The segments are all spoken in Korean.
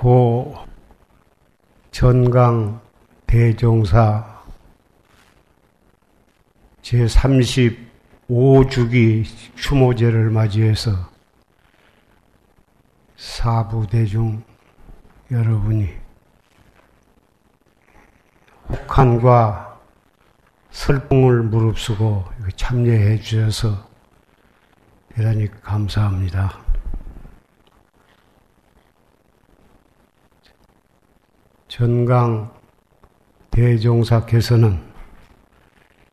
고 전강 대종사 제35주기 추모제를 맞이해서 사부대중 여러분이 혹한과 설풍을 무릅쓰고 참여해 주셔서 대단히 감사합니다. 전강 대종사께서는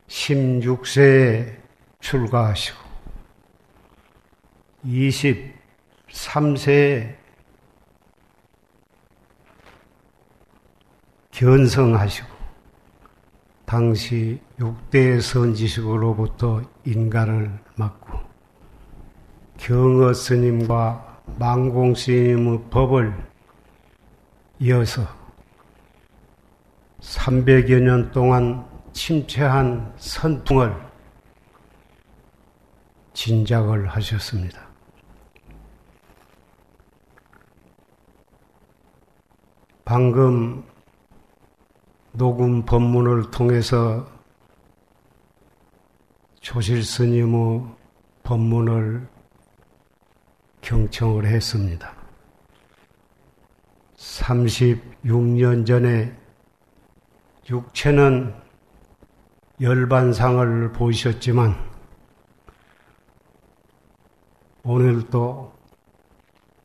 16세에 출가하시고 23세에 견성하시고 당시 6대 선지식으로부터 인가를 맡고 경어 스님과 망공 스님의 법을 이어서 300여 년 동안 침체한 선풍을 진작을 하셨습니다. 방금 녹음 법문을 통해서 조실 스님의 법문을 경청을 했습니다. 36년 전에 육체는 열반상을 보이셨지만 오늘도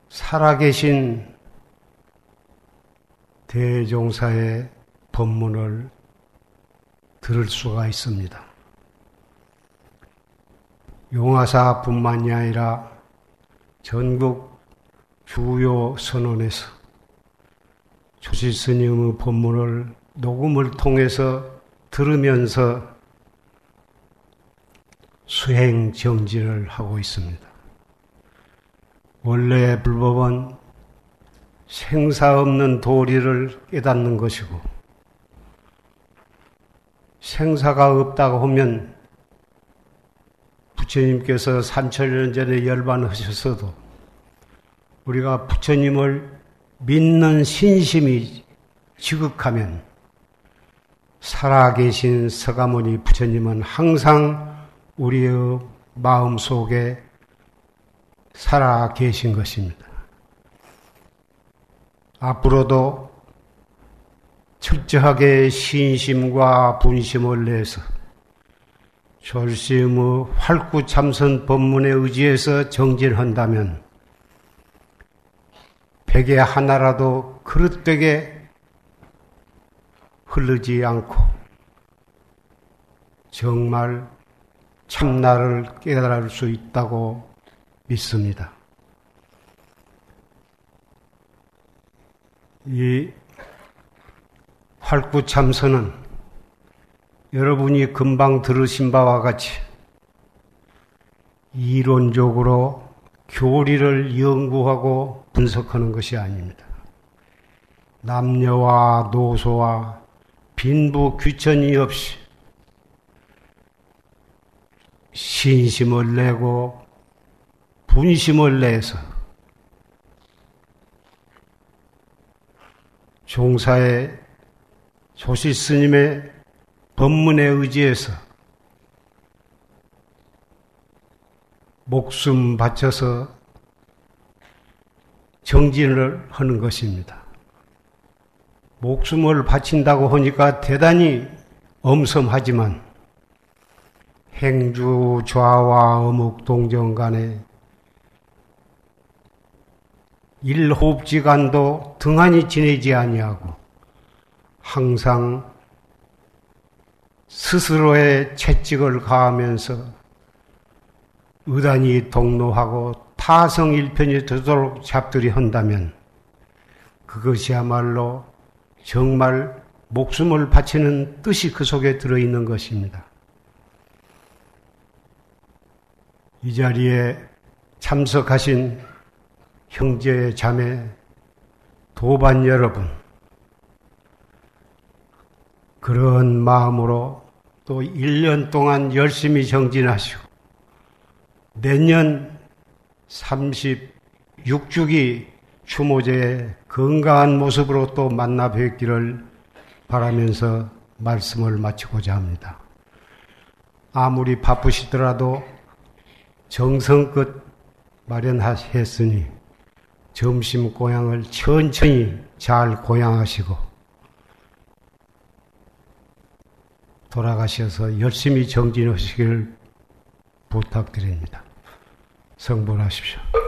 살아계신 대종사의 법문을 들을 수가 있습니다. 용화사뿐만이 아니라 전국 주요 선언에서 조실 스님의 법문을 녹음을 통해서 들으면서 수행 정지를 하고 있습니다. 원래 불법은 생사 없는 도리를 깨닫는 것이고 생사가 없다고 하면 부처님께서 3천년 전에 열반하셨어도 우리가 부처님을 믿는 신심이 지극하면 살아계신 서가모니 부처님은 항상 우리의 마음 속에 살아계신 것입니다. 앞으로도 철저하게 신심과 분심을 내서 졸심의 활구참선 법문에 의지해서 정진한다면 백에 하나라도 그릇되게 흐르지 않고 정말 참나를 깨달을 수 있다고 믿습니다. 이 활구참선은 여러분이 금방 들으신 바와 같이 이론적으로 교리를 연구하고 분석하는 것이 아닙니다. 남녀와 노소와 빈부 귀천이 없이 신심을 내고 분심을 내서 종사의 조시 스님의 법문에 의지해서 목숨 바쳐서 정진을 하는 것입니다. 목숨을 바친다고 하니까 대단히 엄섬하지만 행주 좌와 어묵 동정 간에 일호흡지간도 등한히 지내지 아니하고 항상 스스로의 채찍을 가하면서 의단이 동로하고 타성일편이 되도록 잡들이 한다면 그것이야말로 정말 목숨을 바치는 뜻이 그 속에 들어있는 것입니다. 이 자리에 참석하신 형제, 자매, 도반 여러분, 그런 마음으로 또 1년 동안 열심히 정진하시고, 내년 36주기 추모제의 건강한 모습으로 또 만나 뵙기를 바라면서 말씀을 마치고자 합니다. 아무리 바쁘시더라도 정성껏 마련하셨으니 점심 고향을 천천히 잘 고향하시고 돌아가셔서 열심히 정진하시길 부탁드립니다. 성불하십시오.